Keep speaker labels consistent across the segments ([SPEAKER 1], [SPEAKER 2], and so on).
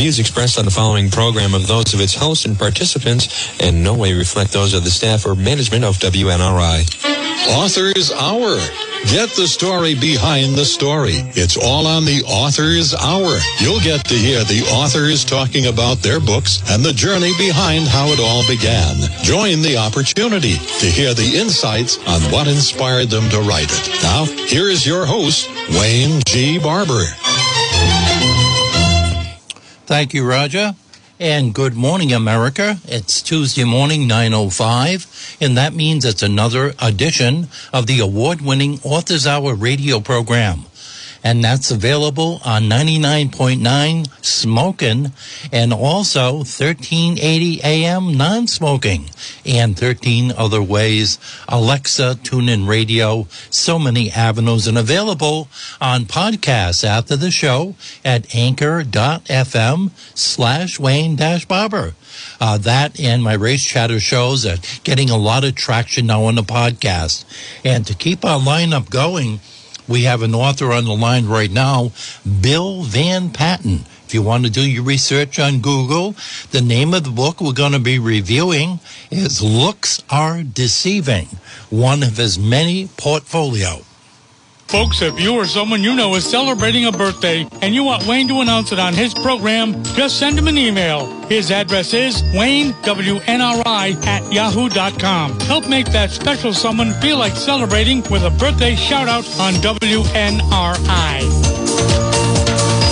[SPEAKER 1] views expressed on the following program of those of its hosts and participants in no way reflect those of the staff or management of WNRI.
[SPEAKER 2] Author's Hour. Get the story behind the story. It's all on the Author's Hour. You'll get to hear the authors talking about their books and the journey behind how it all began. Join the opportunity to hear the insights on what inspired them to write it. Now, here is your host, Wayne G. Barber.
[SPEAKER 3] Thank you, Roger. And good morning, America. It's Tuesday morning, 9.05, and that means it's another edition of the award-winning Authors Hour radio program and that's available on 99.9 smoking and also 1380 AM non-smoking and 13 other ways. Alexa, TuneIn Radio, so many avenues and available on podcasts after the show at anchor.fm slash Wayne dash Barber. Uh, that and my race chatter shows are getting a lot of traction now on the podcast. And to keep our lineup going, we have an author on the line right now, Bill Van Patten. If you want to do your research on Google, the name of the book we're going to be reviewing is Looks Are Deceiving, one of his many portfolio.
[SPEAKER 4] Folks, if you or someone you know is celebrating a birthday and you want Wayne to announce it on his program, just send him an email. His address is WayneWNRI at yahoo.com. Help make that special someone feel like celebrating with a birthday shout out on WNRI.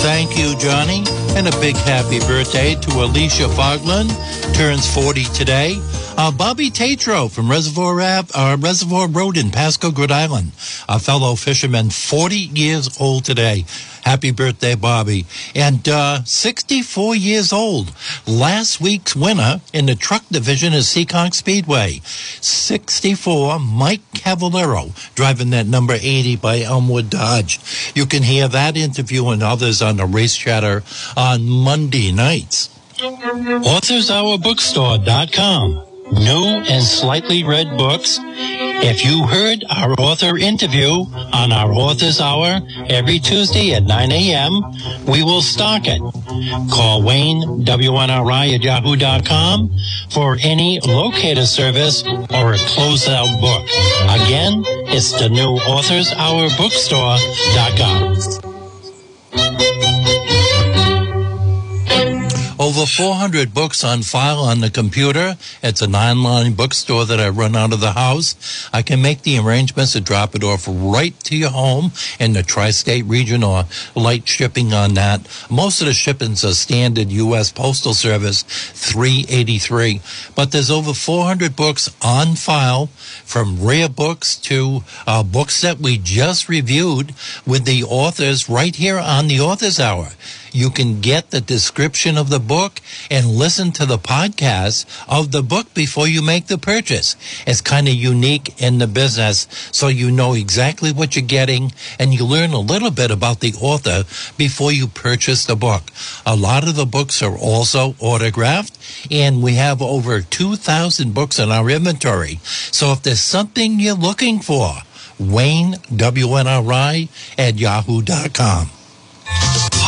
[SPEAKER 3] Thank you, Johnny. And a big happy birthday to Alicia Fogland, turns 40 today. Uh, Bobby Tatro from Reservoir uh, Reservoir Road in Pascoag, Rhode Island, a fellow fisherman, 40 years old today. Happy birthday, Bobby. And uh, 64 years old. Last week's winner in the truck division is Seekonk Speedway. 64, Mike Cavallero, driving that number 80 by Elmwood Dodge. You can hear that interview and others on the Race Chatter on Monday nights. AuthorsHourBookstore.com. New and slightly read books. If you heard our author interview on our Author's Hour every Tuesday at 9 a.m., we will stock it. Call Wayne, WNRI at yahoo.com for any locator service or a closeout book. Again, it's the new Author's Hour Bookstore.com. Over 400 books on file on the computer. It's an online bookstore that I run out of the house. I can make the arrangements to drop it off right to your home in the tri-state region or light shipping on that. Most of the shippings are standard U.S. Postal Service 383. But there's over 400 books on file from rare books to uh, books that we just reviewed with the authors right here on the Authors Hour you can get the description of the book and listen to the podcast of the book before you make the purchase. It's kind of unique in the business, so you know exactly what you're getting and you learn a little bit about the author before you purchase the book. A lot of the books are also autographed and we have over 2,000 books in our inventory. So if there's something you're looking for, Wayne, WNRI at yahoo.com.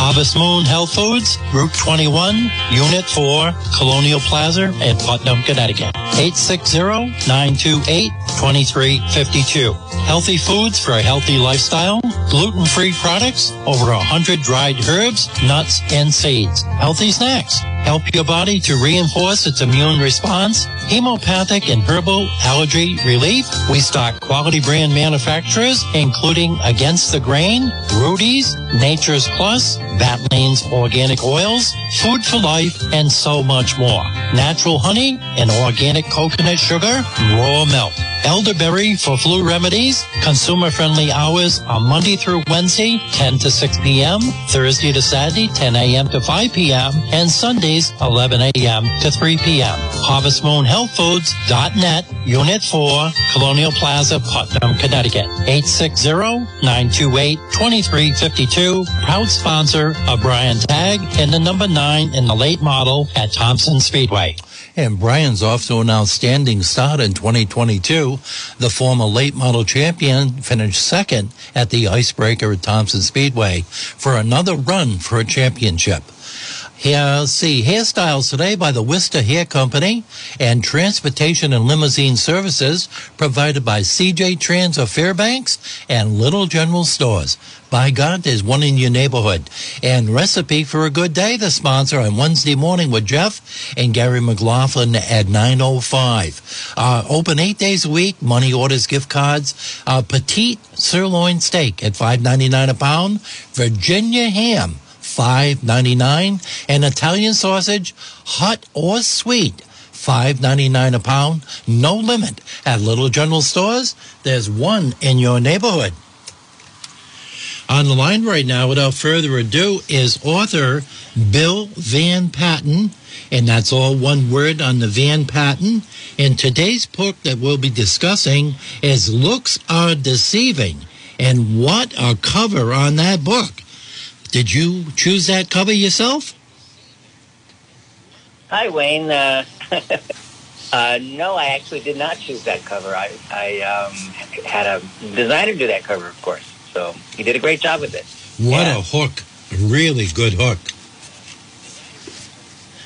[SPEAKER 3] Harvest Moon Health Foods, Route 21, Unit 4, Colonial Plaza in Putnam, Connecticut. 860-928-2352. Healthy foods for a healthy lifestyle, gluten-free products, over 100 dried herbs, nuts, and seeds. Healthy snacks help your body to reinforce its immune response, homeopathic and herbal allergy relief. We stock quality brand manufacturers, including Against the Grain, Rudy's, Nature's Plus, Vateline's Organic Oils, Food for Life, and so much more. Natural honey and organic coconut sugar, raw milk. Elderberry for flu remedies. Consumer-friendly hours are Monday through Wednesday, 10 to 6 p.m., Thursday to Saturday, 10 a.m. to 5 p.m., and Sundays, 11 a.m. to 3 p.m. HarvestMoonHealthFoods.net, Unit 4, Colonial Plaza, Putnam, Connecticut. 860-928-2352. Proud sponsor of Brian Tag and the number 9 in the late model at Thompson Speedway. And Brian's off to an outstanding start in 2022. The former late model champion finished second at the Icebreaker at Thompson Speedway for another run for a championship. Here, see, hairstyles today by the Worcester Hair Company and transportation and limousine services provided by CJ Trans of Fairbanks and Little General Stores. By God, there's one in your neighborhood. And Recipe for a Good Day, the sponsor on Wednesday morning with Jeff and Gary McLaughlin at 9.05. Uh, open eight days a week, money orders, gift cards, uh, petite sirloin steak at $5.99 a pound, Virginia ham five ninety nine, and Italian sausage, hot or sweet, five ninety nine a pound. No limit at Little General Stores. There's one in your neighborhood. On the line right now, without further ado, is author Bill Van Patten, and that's all one word on the Van Patten. And today's book that we'll be discussing is Looks Are Deceiving. And what a cover on that book! Did you choose that cover yourself?
[SPEAKER 5] Hi, Wayne. Uh, uh, no, I actually did not choose that cover. I, I um, had a designer do that cover, of course. So he did a great job with it.
[SPEAKER 3] What yeah. a hook! A really good hook.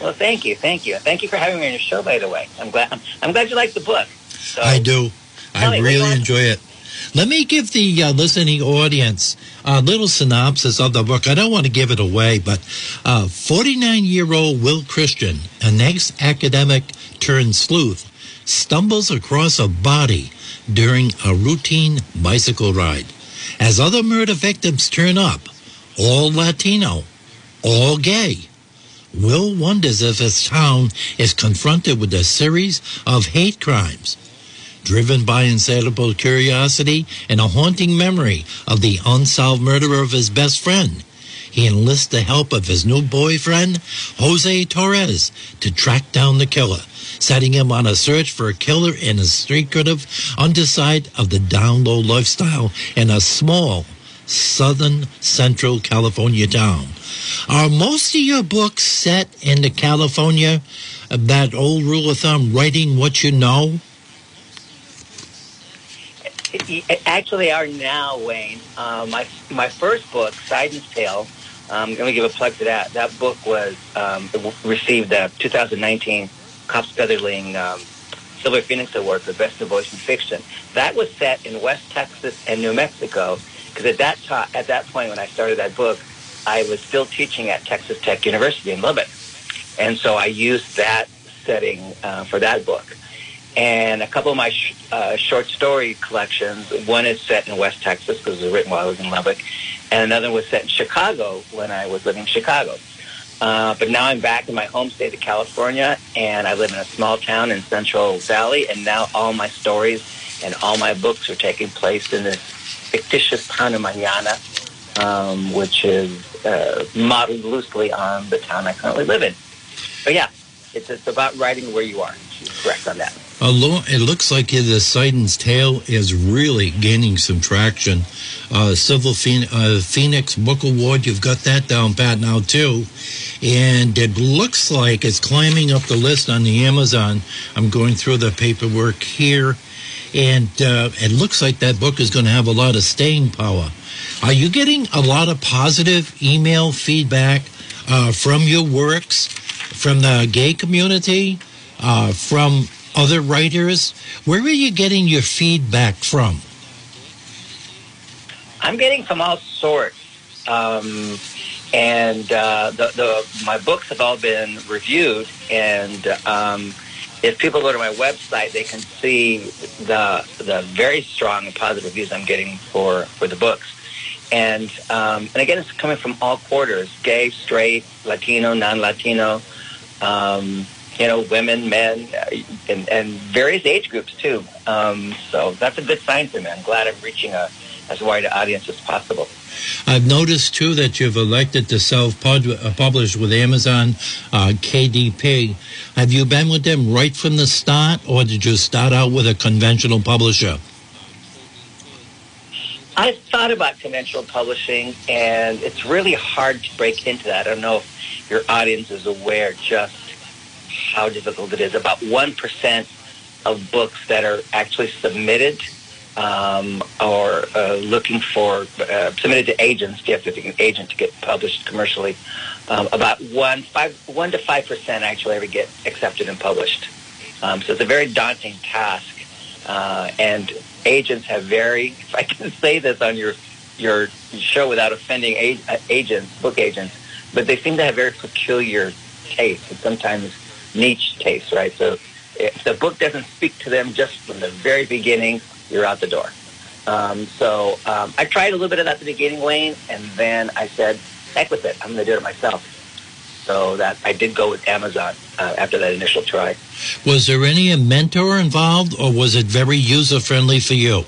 [SPEAKER 5] Well, thank you, thank you, thank you for having me on your show. By the way, I'm glad. I'm, I'm glad you like the book. So,
[SPEAKER 3] I do. I really enjoy it. Let me give the uh, listening audience a little synopsis of the book. I don't want to give it away, but 49 uh, year old Will Christian, an ex academic turned sleuth, stumbles across a body during a routine bicycle ride. As other murder victims turn up, all Latino, all gay, Will wonders if his town is confronted with a series of hate crimes driven by insatiable curiosity and a haunting memory of the unsolved murder of his best friend. He enlists the help of his new boyfriend, Jose Torres, to track down the killer, setting him on a search for a killer in a secretive underside of the down low lifestyle in a small southern central California town. Are most of your books set in the California, that old rule of thumb, writing what you know?
[SPEAKER 5] Actually are now, Wayne. Uh, my my first book, Siden's Tale. Um, let me give a plug to that. That book was um, received the 2019 Cops Featherling um, Silver Phoenix Award for Best of Voice in Fiction. That was set in West Texas and New Mexico because at that time, at that point when I started that book, I was still teaching at Texas Tech University in Lubbock, and so I used that setting uh, for that book. And a couple of my sh- uh, short story collections, one is set in West Texas because it was written while I was in Lubbock, and another was set in Chicago when I was living in Chicago. Uh, but now I'm back in my home state of California, and I live in a small town in Central Valley, and now all my stories and all my books are taking place in this fictitious town of Mañana, um, which is uh, modeled loosely on the town I currently live in. But yeah, it's, it's about writing where you are. She's correct on that.
[SPEAKER 3] It looks like the Siden's Tale is really gaining some traction. Uh, Silver uh, Phoenix Book Award, you've got that down pat now too. And it looks like it's climbing up the list on the Amazon. I'm going through the paperwork here. And uh, it looks like that book is going to have a lot of staying power. Are you getting a lot of positive email feedback uh, from your works, from the gay community, uh, from other writers? Where are you getting your feedback from?
[SPEAKER 5] I'm getting from all sorts. Um, and uh, the, the, my books have all been reviewed. And um, if people go to my website, they can see the, the very strong and positive reviews I'm getting for, for the books. And, um, and again, it's coming from all quarters, gay, straight, Latino, non-Latino. Um, you know, women, men, uh, and, and various age groups too. Um, so that's a good sign for me. I'm glad I'm reaching a as wide an audience as possible.
[SPEAKER 3] I've noticed too that you've elected to self-publish uh, with Amazon uh, KDP. Have you been with them right from the start, or did you start out with a conventional publisher?
[SPEAKER 5] I thought about conventional publishing, and it's really hard to break into that. I don't know if your audience is aware just how difficult it is. About 1% of books that are actually submitted um, or uh, looking for uh, submitted to agents. You have to be an agent to get published commercially. Um, about one five one to five percent actually ever get accepted and published. Um, so it's a very daunting task, uh, and agents have very. If I can say this on your your show without offending a- uh, agents, book agents, but they seem to have very peculiar tastes. and sometimes niche taste, right? So if the book doesn't speak to them just from the very beginning, you're out the door. Um, so um, I tried a little bit of that at the beginning, Wayne, and then I said, heck with it. I'm going to do it myself. So that I did go with Amazon uh, after that initial try.
[SPEAKER 3] Was there any mentor involved, or was it very user friendly for you?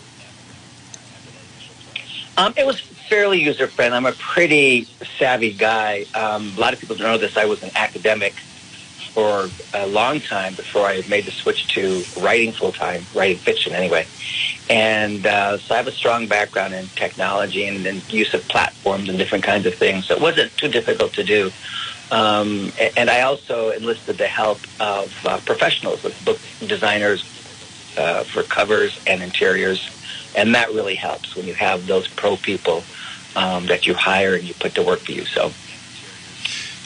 [SPEAKER 5] Um, it was fairly user friendly. I'm a pretty savvy guy. Um, a lot of people don't know this. I was an academic for a long time before I made the switch to writing full time, writing fiction anyway. And uh, so I have a strong background in technology and, use of platforms and different kinds of things. So it wasn't too difficult to do. Um, and I also enlisted the help of uh, professionals, like book designers uh, for covers and interiors. And that really helps when you have those pro people um, that you hire and you put to work for you. So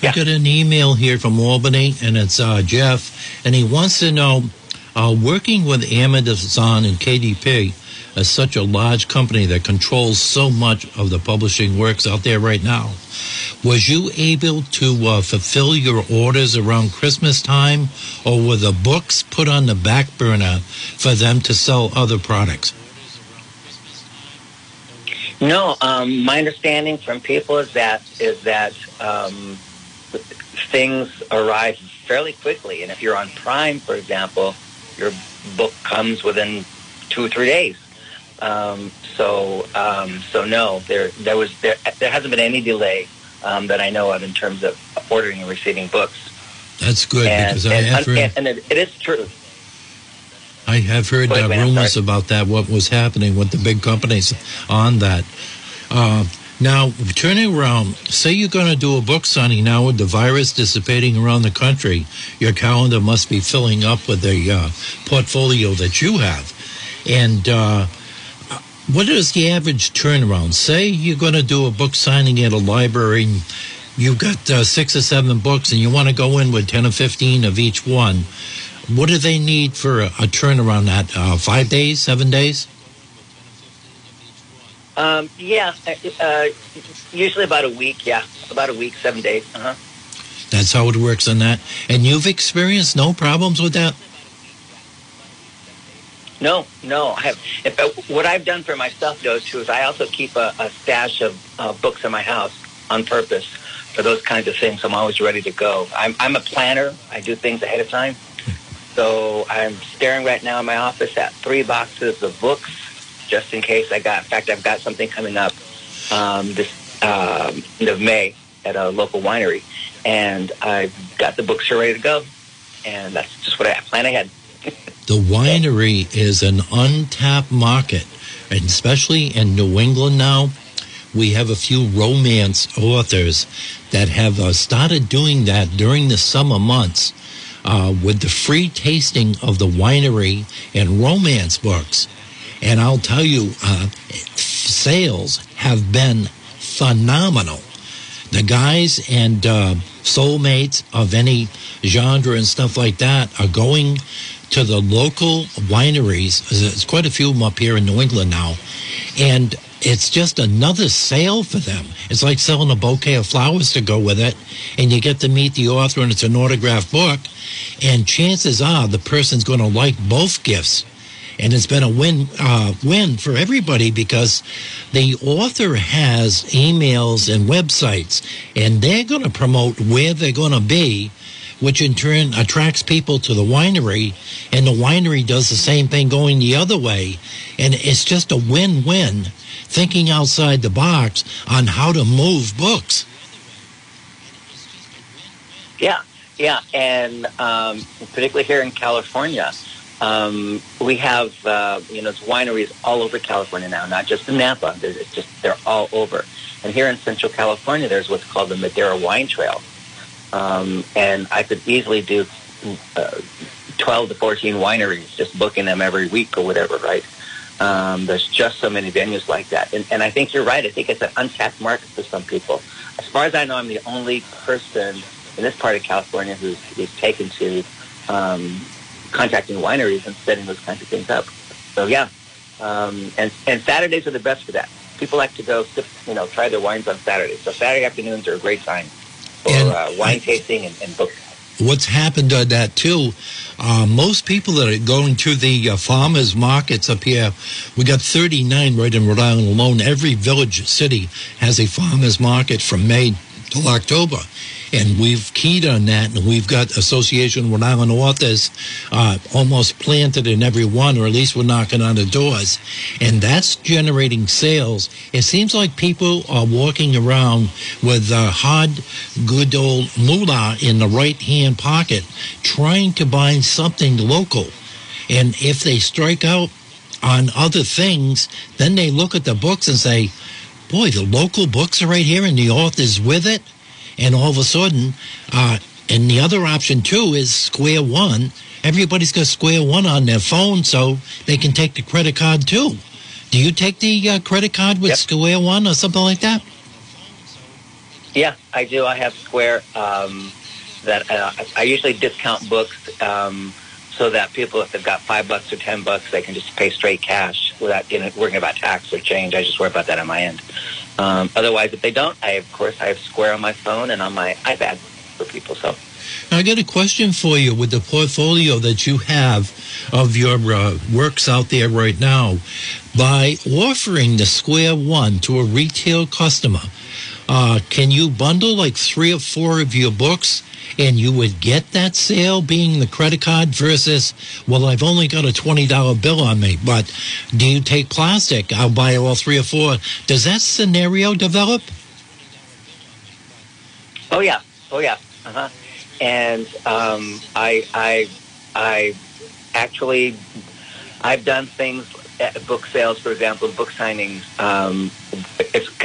[SPEAKER 3] I got an email here from Albany, and it's uh, Jeff, and he wants to know, uh, working with Amazon and KDP as such a large company that controls so much of the publishing works out there right now, was you able to uh, fulfill your orders around Christmas time, or were the books put on the back burner for them to sell other products?
[SPEAKER 5] No, um, my understanding from people is that is that um, things arrive fairly quickly, and if you're on Prime, for example, your book comes within two or three days. Um, so, um, so no, there there was there, there hasn't been any delay um, that I know of in terms of ordering and receiving books.
[SPEAKER 3] That's good
[SPEAKER 5] And,
[SPEAKER 3] because I
[SPEAKER 5] and,
[SPEAKER 3] have heard,
[SPEAKER 5] and, it, it is true.
[SPEAKER 3] I have heard uh, rumors
[SPEAKER 5] sorry.
[SPEAKER 3] about that, what was happening with the big companies on that. Uh, now, turning around, say you're going to do a book signing now with the virus dissipating around the country, your calendar must be filling up with the uh, portfolio that you have. And uh, what is the average turnaround? Say you're going to do a book signing at a library, and you've got uh, six or seven books, and you want to go in with 10 or 15 of each one. What do they need for a, a turnaround at uh, five days, seven days?
[SPEAKER 5] Um, yeah, uh, uh, usually about a week. Yeah, about a week, seven days. Uh-huh.
[SPEAKER 3] That's how it works on that. And you've experienced no problems with that?
[SPEAKER 5] No, no. I have. If, uh, what I've done for myself, though, too, is I also keep a, a stash of uh, books in my house on purpose for those kinds of things. I'm always ready to go. I'm, I'm a planner. I do things ahead of time. So I'm staring right now in my office at three boxes of books, just in case I got. In fact, I've got something coming up um, this um, end of May at a local winery, and I've got the books here ready to go. And that's just what I plan ahead.
[SPEAKER 3] The winery is an untapped market, and especially in New England now. We have a few romance authors that have uh, started doing that during the summer months uh, with the free tasting of the winery and romance books. And I'll tell you, uh, sales have been phenomenal. The guys and uh, soulmates of any genre and stuff like that are going to the local wineries. There's quite a few of them up here in New England now. And it's just another sale for them. It's like selling a bouquet of flowers to go with it, and you get to meet the author, and it's an autographed book. And chances are the person's going to like both gifts. And it's been a win uh, win for everybody because the author has emails and websites, and they're going to promote where they're going to be, which in turn attracts people to the winery, and the winery does the same thing going the other way, and it's just a win-win. Thinking outside the box on how to move books.
[SPEAKER 5] Yeah, yeah, and um, particularly here in California, um, we have uh, you know wineries all over California now, not just in Napa. It's just they're all over. And here in Central California, there's what's called the Madera Wine Trail, um, and I could easily do uh, 12 to 14 wineries, just booking them every week or whatever, right? Um, there's just so many venues like that. And, and I think you're right. I think it's an untapped market for some people. As far as I know, I'm the only person in this part of California who's, who's taken to um, contacting wineries and setting those kinds of things up. So yeah, um, and and Saturdays are the best for that. People like to go, you know, try their wines on Saturdays. So Saturday afternoons are a great time for uh, wine tasting and, and book
[SPEAKER 3] what's happened on that too. Uh, most people that are going to the uh, farmers markets up here, we got 39 right in Rhode Island alone. Every village city has a farmers market from May till October. And we've keyed on that, and we've got Association Rhode Island authors uh, almost planted in every one, or at least we're knocking on the doors, and that's generating sales. It seems like people are walking around with a hard, good old moolah in the right hand pocket, trying to buy something local, and if they strike out on other things, then they look at the books and say, boy, the local books are right here and the author's with it and all of a sudden, uh, and the other option too is Square One. Everybody's got Square One on their phone, so they can take the credit card too. Do you take the uh, credit card with yep. Square One or something like that?
[SPEAKER 5] Yeah, I do. I have Square. Um, that uh, I usually discount books um, so that people, if they've got five bucks or ten bucks, they can just pay straight cash without you know, worrying about tax or change. I just worry about that on my end. Um, otherwise, if they don't, I of course I have Square on my phone and on my iPad for people. So.
[SPEAKER 3] Now, I got a question for you with the portfolio that you have of your uh, works out there right now. By offering the Square One to a retail customer, uh, can you bundle like three or four of your books and you would get that sale being the credit card versus, well, I've only got a $20 bill on me, but do you take plastic? I'll buy all three or four. Does that scenario develop?
[SPEAKER 5] Oh, yeah. Oh, yeah. Uh-huh. And um, I, I, I actually, I've done things book sales, for example, book signings. Um,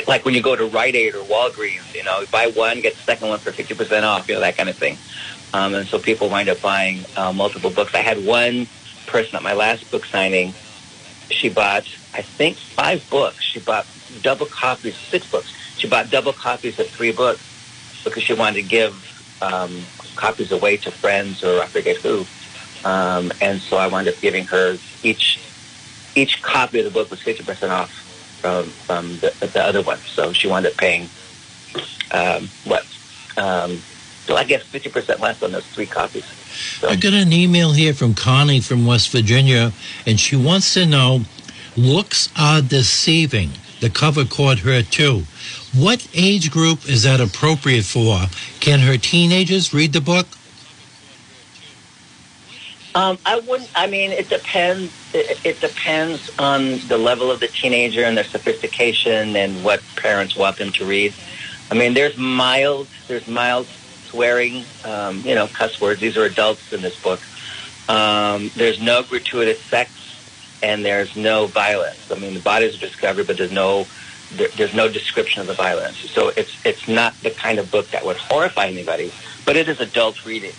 [SPEAKER 5] like when you go to Rite Aid or Walgreens, you know, buy one, get the second one for 50% off, you know, that kind of thing. Um, and so people wind up buying uh, multiple books. I had one person at my last book signing, she bought, I think, five books. She bought double copies, six books. She bought double copies of three books because she wanted to give um, copies away to friends or I forget who. Um, and so I wound up giving her each each copy of the book was 50% off from, from the, the other one. So she wound up paying, um, what, um, I guess 50% less on those three copies. So.
[SPEAKER 3] I got an email here from Connie from West Virginia, and she wants to know looks are deceiving. The cover caught her too. What age group is that appropriate for? Can her teenagers read the book?
[SPEAKER 5] Um, I wouldn't. I mean, it depends. It, it, depends on the level of the teenager and their sophistication and what parents want them to read. I mean, there's mild. There's mild swearing. Um, you know, cuss words. These are adults in this book. Um, there's no gratuitous sex, and there's no violence. I mean, the bodies are discovered, but there's no there, there's no description of the violence. So it's it's not the kind of book that would horrify anybody, but it is adult reading.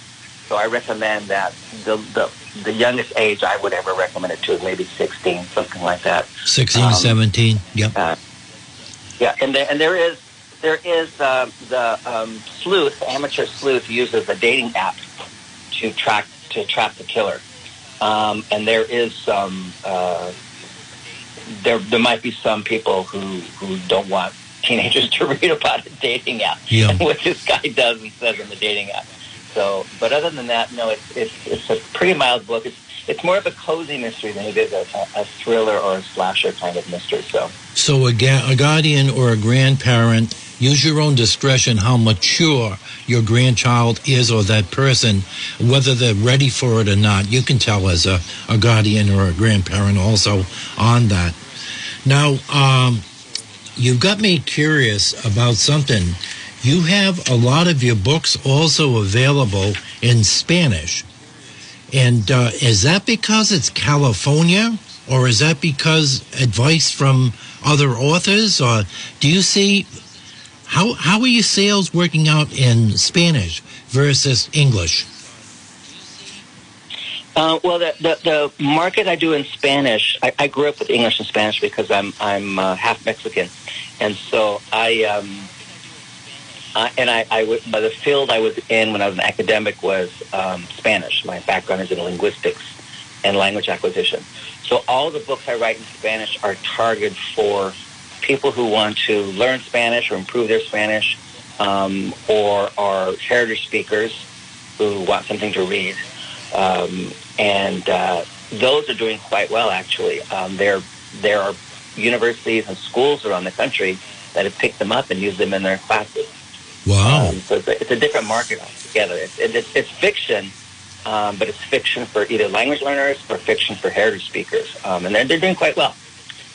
[SPEAKER 5] So I recommend that the, the, the youngest age I would ever recommend it to is maybe 16, something like that.
[SPEAKER 3] 16, um, 17, yep. Uh,
[SPEAKER 5] yeah, and there, and there is there is uh, the um, sleuth, amateur sleuth, uses a dating app to track to trap the killer, um, and there is some uh, there there might be some people who who don't want teenagers to read about a dating app, yeah. and what this guy does and says in the dating app. So, but other than that, no, it's it's, it's a pretty mild book. It's it's more of a cozy mystery than it is a, a thriller or a slasher kind of mystery. So,
[SPEAKER 3] so a, ga- a guardian or a grandparent, use your own discretion how mature your grandchild is or that person, whether they're ready for it or not. You can tell as a, a guardian or a grandparent also on that. Now, um, you've got me curious about something you have a lot of your books also available in Spanish. And uh, is that because it's California? Or is that because advice from other authors? Or do you see how, how are your sales working out in Spanish versus English?
[SPEAKER 5] Uh, well, the, the the market I do in Spanish, I, I grew up with English and Spanish because I'm I'm uh, half Mexican, and so I um, uh, and I, I w- the field I was in when I was an academic was um, Spanish. My background is in linguistics and language acquisition. So all the books I write in Spanish are targeted for people who want to learn Spanish or improve their Spanish, um, or are heritage speakers who want something to read. Um, and uh, those are doing quite well, actually. Um, there, there are universities and schools around the country that have picked them up and used them in their classes.
[SPEAKER 3] Wow.
[SPEAKER 5] Um, so it's a, it's a different market altogether. It's, it's, it's fiction, um, but it's fiction for either language learners or fiction for heritage speakers. Um, and they're, they're doing quite well.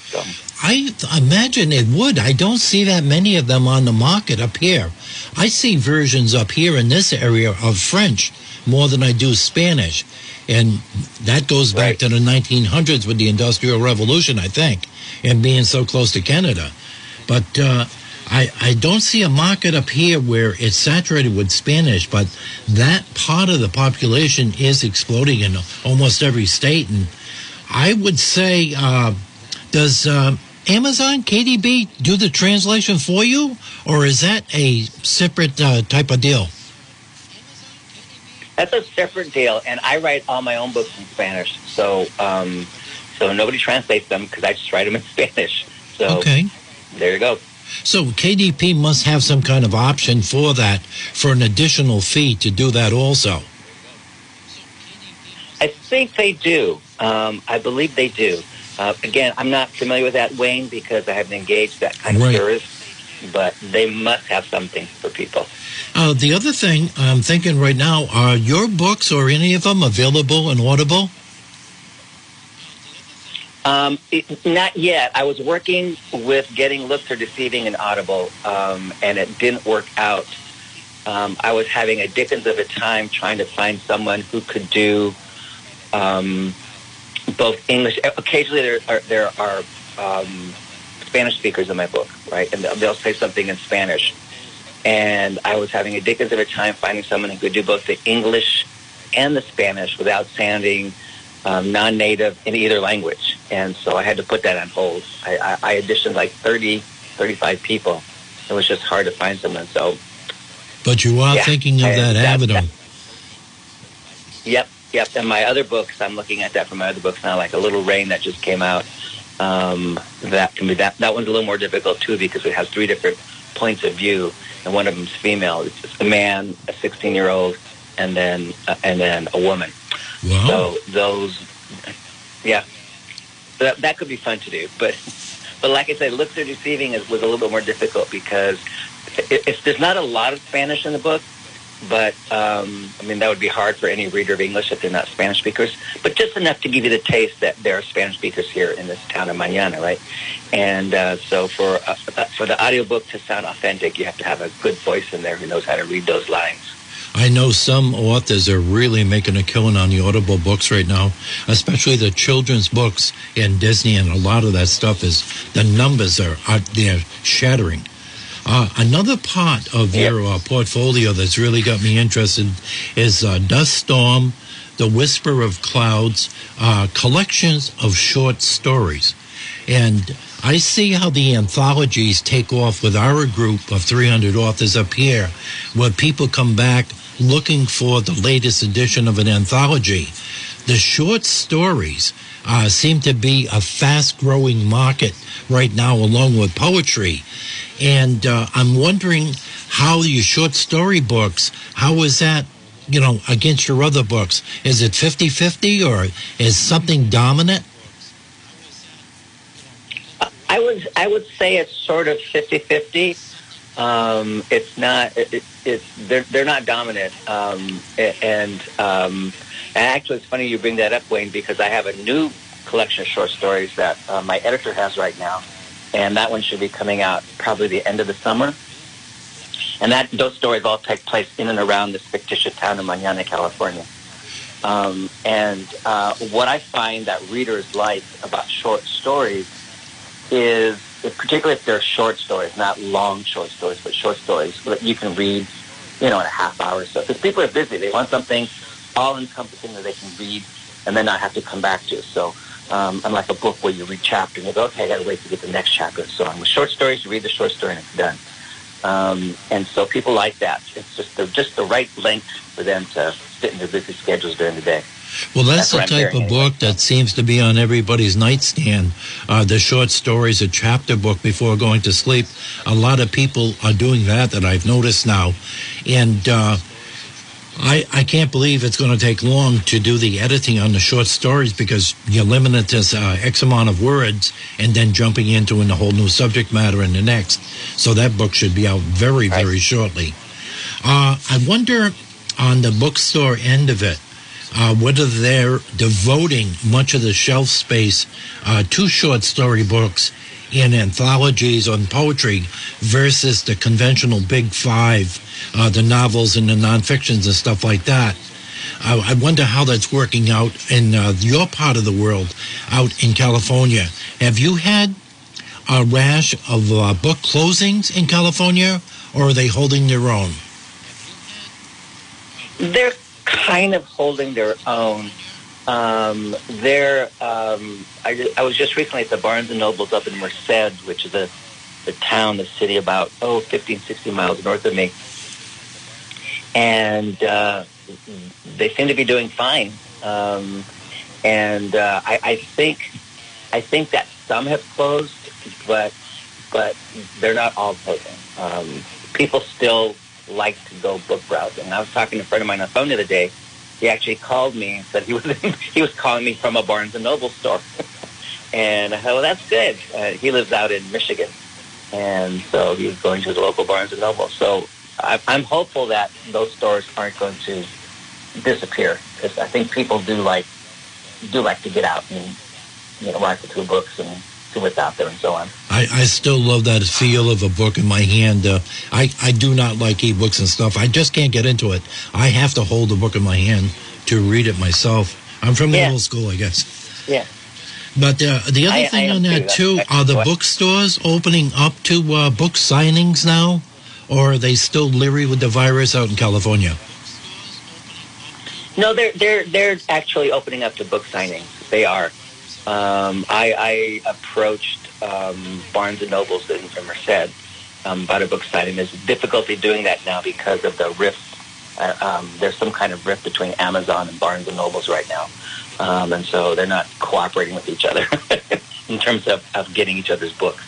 [SPEAKER 5] So,
[SPEAKER 3] I th- imagine it would. I don't see that many of them on the market up here. I see versions up here in this area of French more than I do Spanish. And that goes back
[SPEAKER 5] Right.
[SPEAKER 3] to the 1900s with the Industrial Revolution, I think, and being so close to Canada. But uh, I, I don't see a market up here where it's saturated with Spanish, but that part of the population is exploding in almost every state. And I would say, uh, does uh, Amazon KDP do the translation for you, or is that a separate uh, type of deal?
[SPEAKER 5] That's a separate deal, and I write all my own books in Spanish. So, um, so nobody translates them because I just write them in Spanish. So
[SPEAKER 3] Okay.
[SPEAKER 5] there you go.
[SPEAKER 3] So KDP must have some kind of option for that, for an additional fee to do that also.
[SPEAKER 5] I think they do. Um, I believe they do. Uh, again, I'm not familiar with that, Wayne, because I haven't engaged that kind of
[SPEAKER 3] Right.
[SPEAKER 5] service. But they must have something for people.
[SPEAKER 3] Uh, the other thing I'm thinking right now are your books or any of them available in Audible?
[SPEAKER 5] Um, it, not yet. I was working with getting Looks Are Deceiving and Audible, um, and it didn't work out. Um, I was having a dickens of a time trying to find someone who could do um, both English. Occasionally, there are, there are um, Spanish speakers in my book, right? And they'll say something in Spanish. And I was having a dickens of a time finding someone who could do both the English and the Spanish without sounding um, non-native in either language. And so I had to put that on hold. I, I, I auditioned like 30, 35 people. It was just hard to find someone. So,
[SPEAKER 3] But you are
[SPEAKER 5] Yeah,
[SPEAKER 3] thinking of
[SPEAKER 5] and
[SPEAKER 3] that
[SPEAKER 5] that-
[SPEAKER 3] avenue.
[SPEAKER 5] yep, yep. And my other books, I'm looking at that for my other books now, like A Little Rain that just came out. Um, that can be that. That one's a little more difficult too because it has three different points of view, and one of them's female. It's just a man, a 16 year old, and then uh, and then a woman.
[SPEAKER 3] Wow.
[SPEAKER 5] So those, yeah, that, that could be fun to do. But but like I said, looks are deceiving is, was a little bit more difficult because it, it's, there's not a lot of Spanish in the book. But um, I mean, that would be hard for any reader of English if they're not Spanish speakers. But just enough to give you the taste that there are Spanish speakers here in this town of Mañana, right? And uh, so for uh, for the audiobook to sound authentic, you have to have a good voice in there who knows how to read those lines.
[SPEAKER 3] I know some authors are really making a killing on the Audible books right now, especially the children's books in Disney, and a lot of that stuff is the numbers are, are they're shattering. Uh, another part of
[SPEAKER 5] Yep.
[SPEAKER 3] your uh, portfolio that's really got me interested is uh, Dust Storm, The Whisper of Clouds, uh, collections of short stories. And I see how the anthologies take off with our group of 300 authors up here, where people come back looking for the latest edition of an anthology. The short stories uh, seem to be a fast growing market right now, along with poetry. And uh, I'm wondering how your short story books, how is that, you know, against your other books? Is it 50 50 or is something dominant?
[SPEAKER 5] I would I would say it's sort of 50-50. Um, it's not it, it, it's they're they're not dominant. Um, and um, and actually, it's funny you bring that up, Wayne, because I have a new collection of short stories that uh, my editor has right now, and that one should be coming out probably the end of the summer. And that those stories all take place in and around this fictitious town of Mañana, California. Um, and uh, what I find that readers like about short stories is, particularly if they're short stories, not long short stories, but short stories that you can read, you know, in a half hour or so. Because people are busy; they want something all-encompassing that they can read and then not have to come back to. So um, I'm like a book where you read chapter and you go, okay, I got to wait to get the next chapter. So on with short stories, you read the short story and it's done. Um, and so people like that. It's just the, just the right length for them to fit in their busy schedules during the day.
[SPEAKER 3] Well, that's,
[SPEAKER 5] That's
[SPEAKER 3] the type of book that seems to be on everybody's nightstand. Uh, the short stories, a chapter book before going to sleep. A lot of people are doing that that I've noticed now. And uh, I, I can't believe it's going to take long to do the editing on the short stories because you're limited to uh, X amount of words and then jumping into a whole new subject matter in the next. So that book should be out very,
[SPEAKER 5] Right.
[SPEAKER 3] very shortly. Uh, I wonder on the bookstore end of it, uh, whether they're devoting much of the shelf space uh, to short story books in anthologies on poetry versus the conventional big five, uh, the novels and the nonfictions and stuff like that. I wonder how that's working out in uh, your part of the world, out in California. Have you had a rash of uh, book closings in California, or are they holding their own?
[SPEAKER 5] They're kind of holding their own. Um, they're, um, I, I was just recently at the Barnes and Nobles up in Merced, which is a, the town, the city about, oh, 15, 16 miles north of me. And uh, they seem to be doing fine. Um, and uh, I, I think I think that some have closed, but but they're not all closing. Um, people still like to go book browsing. I was talking to a friend of mine on the phone the other day. He actually called me and said he was he was calling me from a Barnes and Noble store, and I said, "Well, that's good." Uh, he lives out in Michigan, and so he's going to the local Barnes and Noble. So I, I'm hopeful that those stores aren't going to disappear because I think people do like do like to get out and you know rifle through books and what's out there and so on.
[SPEAKER 3] I, I still love that feel of a book in my hand. Uh, I, I do not like ebooks and stuff. I just can't get into it. I have to hold the book in my hand to read it myself. I'm from the
[SPEAKER 5] Yeah.
[SPEAKER 3] old school, I guess.
[SPEAKER 5] Yeah.
[SPEAKER 3] But uh, the other
[SPEAKER 5] I- I
[SPEAKER 3] thing
[SPEAKER 5] am
[SPEAKER 3] on that too are the
[SPEAKER 5] What?
[SPEAKER 3] bookstores opening up to uh, book signings now, or are they still leery with the virus out in California?
[SPEAKER 5] No, they're they're they're actually opening up to book signings. They are. Um, I, I approached um, Barnes and Nobles in, in Merced um, about a book signing. There's difficulty doing that now because of the rift. Uh, um, there's some kind of rift between Amazon and Barnes and Nobles right now, um, and so they're not cooperating with each other in terms of, of getting each other's books.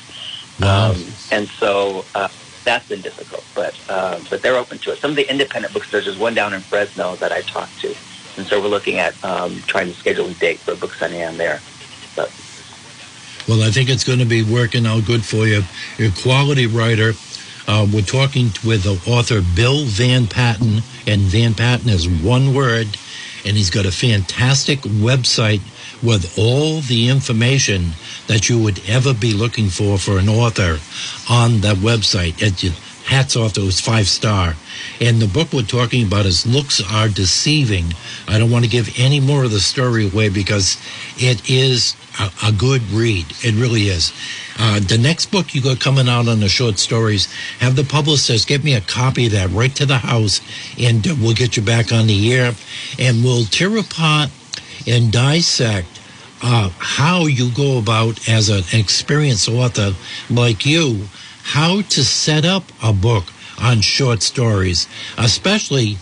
[SPEAKER 5] Um, and so uh, that's been difficult, but uh, but they're open to it. Some of the independent bookstores, there's one down in Fresno that I talked to, and so we're looking at um, trying to schedule a date for a book signing on there.
[SPEAKER 3] Well, I think it's going to be working out good for you. You're a quality writer. Uh, we're talking with the author Bill Van Patten, and Van Patten is one word, and he's got a fantastic website with all the information that you would ever be looking for for an author on that website. It, hats off to his five star. And the book we're talking about is Looks Are Deceiving. I don't want to give any more of the story away because it is a, a good read. It really is. Uh, the next book you got coming out on the short stories, have the publicist get me a copy of that right to the house, and uh, we'll get you back on the air, and we'll tear apart and dissect uh, how you go about as an experienced author like you, how to set up a book on short stories, especially.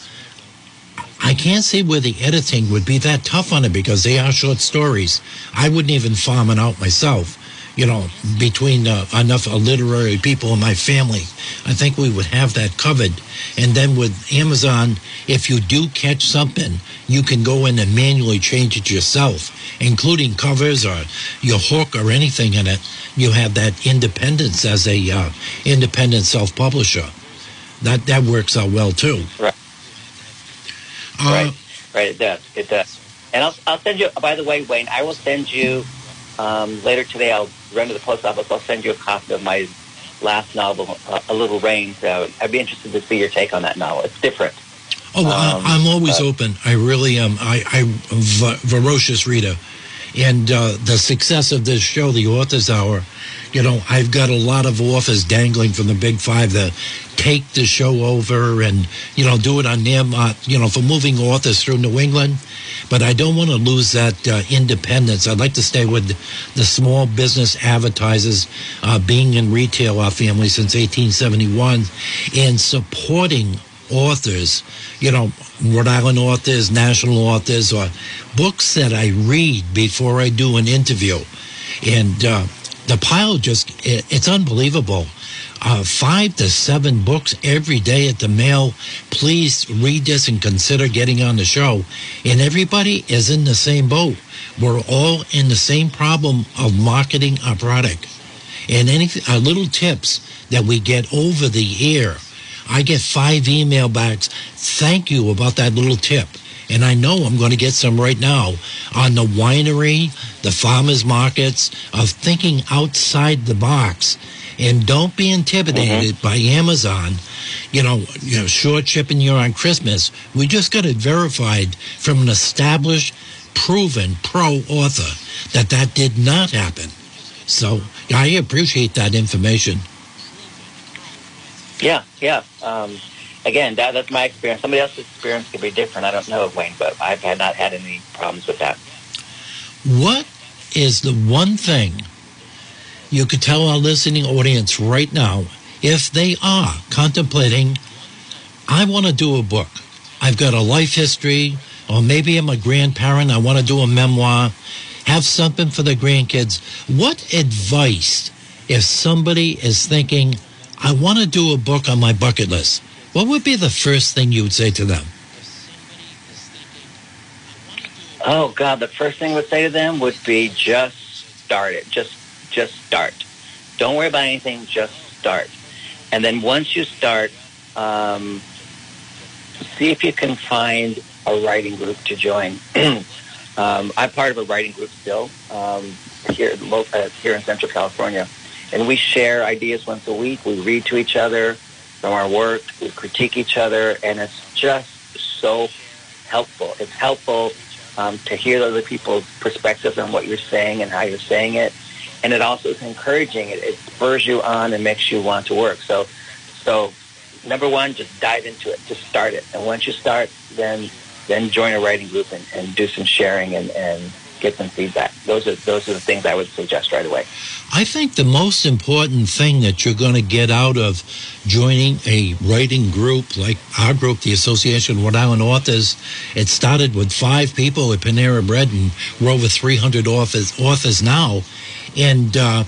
[SPEAKER 3] I can't see where the editing would be that tough on it because they are short stories. I wouldn't even farm it out myself. You know, between uh, enough literary people in my family, I think we would have that covered. And then with Amazon, if you do catch something, you can go in and manually change it yourself, including covers or your hook or anything in it. You have that independence as a uh, independent self-publisher. That that works out well too.
[SPEAKER 5] Right.
[SPEAKER 3] Uh,
[SPEAKER 5] right, right, it does, it does. And I'll I'll send you. By the way, Wayne, I will send you um, later today. I'll run to the post office. I'll send you a copy of my last novel, uh, A Little Rain. So I'd be interested to see your take on that novel. It's different.
[SPEAKER 3] Oh, I,
[SPEAKER 5] Um,
[SPEAKER 3] I'm always
[SPEAKER 5] but-
[SPEAKER 3] open. I really am. I, I v- ferocious reader, and uh, the success of this show, the Authors Hour, you know, I've got a lot of offers dangling from the Big Five to take the show over and, you know, do it on them, uh, you know, for moving authors through New England. But I don't want to lose that uh, independence. I'd like to stay with the small business advertisers, uh, being in retail, our family since 1871, and supporting authors, you know, Rhode Island authors, national authors, or books that I read before I do an interview. And, uh, the pile just it's unbelievable. Uh, five to seven books every day at the mail. Please read this and consider getting on the show. And everybody is in the same boat. We're all in the same problem of marketing our product. And any uh, little tips that we get over the air i get five email backs. Thank you about that little tip and I know I'm going to get some right now on the winery, the farmers markets, of thinking outside the box. And don't be intimidated mm-hmm. by Amazon. You know, you know, short shipping you on Christmas. We just got it verified from an established, proven pro author that that did not happen. So I appreciate that information.
[SPEAKER 5] Yeah, yeah. Um, again, that, that's my experience. Somebody else's experience could be different. I don't know, Wayne, but I've had not had any problems with that.
[SPEAKER 3] What is the one thing you could tell our listening audience right now if they are contemplating, I want to do a book. I've got a life history, or maybe I'm a grandparent, I want to do a memoir, have something for the grandkids. What advice, if somebody is thinking, I want to do a book on my bucket list? What would be the first thing you would say to them?
[SPEAKER 5] Oh God, the first thing I would say to them would be just start it. Just just start. Don't worry about anything. Just start. And then once you start, um, see if you can find a writing group to join. um, I'm part of a writing group still um, here uh, here in Central California, and we share ideas once a week. We read to each other from our work. We critique each other, and it's just so helpful. It's helpful um, to hear other people's perspectives on what you're saying and how you're saying it, and it also is encouraging. It, it spurs you on and makes you want to work. So, so number one, just dive into it. Just start it, and once you start, then then join a writing group and, and do some sharing and, and get some feedback. Those are those are the things I would suggest right away.
[SPEAKER 3] I think the most important thing that you're going to get out of joining a writing group like our group, the Association of Rhode Island Authors, it started with five people at Panera Bread, and we're over 300 authors, authors now. And uh,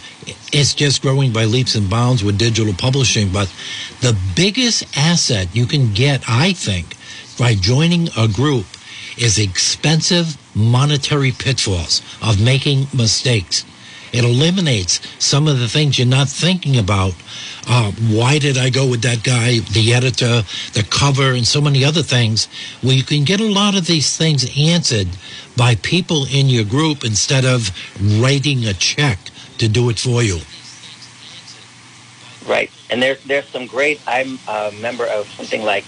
[SPEAKER 3] it's just growing by leaps and bounds with digital publishing. But the biggest asset you can get, I think, by joining a group is expensive monetary pitfalls of making mistakes. It eliminates some of the things you're not thinking about. Uh, why did I go with that guy, the editor, the cover, and so many other things? Well, you can get a lot of these things answered by people in your group instead of writing a check to do it for you.
[SPEAKER 5] Right. And there's, there's some great, I'm a member of something like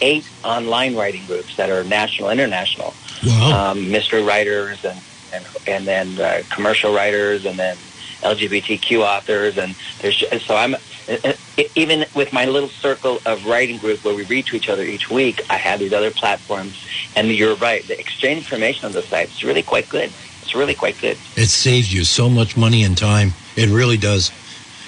[SPEAKER 5] eight online writing groups that are national, international. Wow. Um, mystery writers and and and then uh, commercial writers and then LGBTQ authors and there's so I'm even with my little circle of writing group where we read to each other each week, I have these other platforms, and you're right. The exchange information on those sites is really quite good. It's really quite good.
[SPEAKER 3] It saves you so much money and time. It really does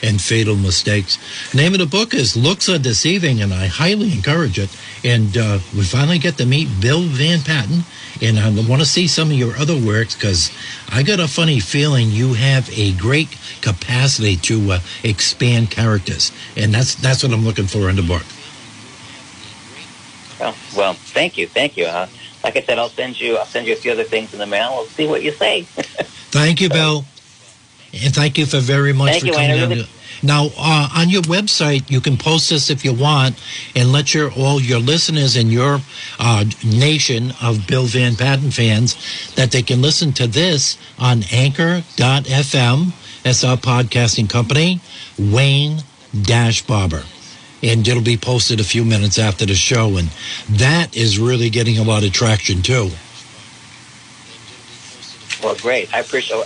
[SPEAKER 3] and fatal mistakes. Name of the book is Looks Are Deceiving, and I highly encourage it. And uh, we finally get to meet Bill Van Patten, and I want to see some of your other works because I got a funny feeling you have a great capacity to uh, expand characters, and that's that's what I'm looking for in the book.
[SPEAKER 5] Well, well, thank you, thank you. Uh, like I said, I'll send you I'll send you a few other things in the mail. We'll see what you say.
[SPEAKER 3] thank you, Bill. And thank you for very much
[SPEAKER 5] thank
[SPEAKER 3] for
[SPEAKER 5] you,
[SPEAKER 3] coming on. Now, uh, on your website, you can post this if you want, and let your all your listeners in your uh, nation of Bill Van Patten fans that they can listen to this on Anchor.fm. That's our podcasting company, Wayne Dash Barber. And it'll be posted a few minutes after the show, and that is really getting a lot of traction too.
[SPEAKER 5] Well, great. I appreciate.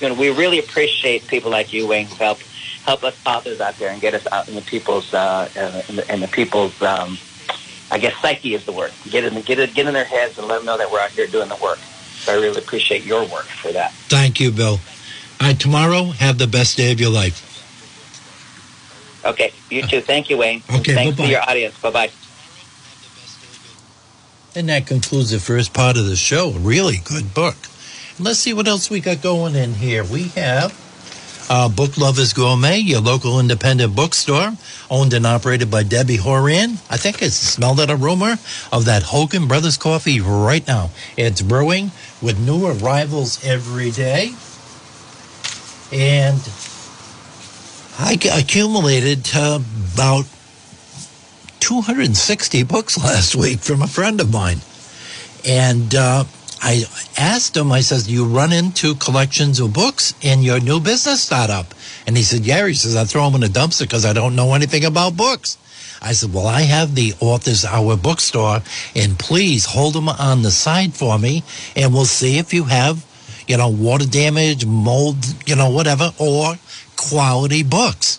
[SPEAKER 5] you know, we really appreciate people like you, Wayne, who help help us authors out there and get us out in the people's uh, in, the, in the people's um, I guess psyche is the word. Get in get it, get in their heads and let them know that we're out here doing the work. So I really appreciate your work for that.
[SPEAKER 6] Thank you, Bill. All right, tomorrow, have the best day of your life.
[SPEAKER 5] Okay, you too. Thank you, Wayne.
[SPEAKER 6] Okay,
[SPEAKER 5] Thanks
[SPEAKER 6] bye-bye.
[SPEAKER 5] to your audience. Bye bye.
[SPEAKER 3] And that concludes the first part of the show. Really good book. Let's see what else we got going in here. We have uh, Book Lovers Gourmet, your local independent bookstore, owned and operated by Debbie Horan. I think it's smelled that aroma of that Hogan Brothers coffee right now. It's brewing with new arrivals every day. And I accumulated uh, about 260 books last week from a friend of mine. And uh, I asked him, I says, you run into collections of books in your new business startup? And he said, yeah. He says, I throw them in a dumpster because I don't know anything about books. I said, well, I have the Authors Hour bookstore, and please hold them on the side for me, and we'll see if you have, you know, water damage, mold, you know, whatever, or quality books.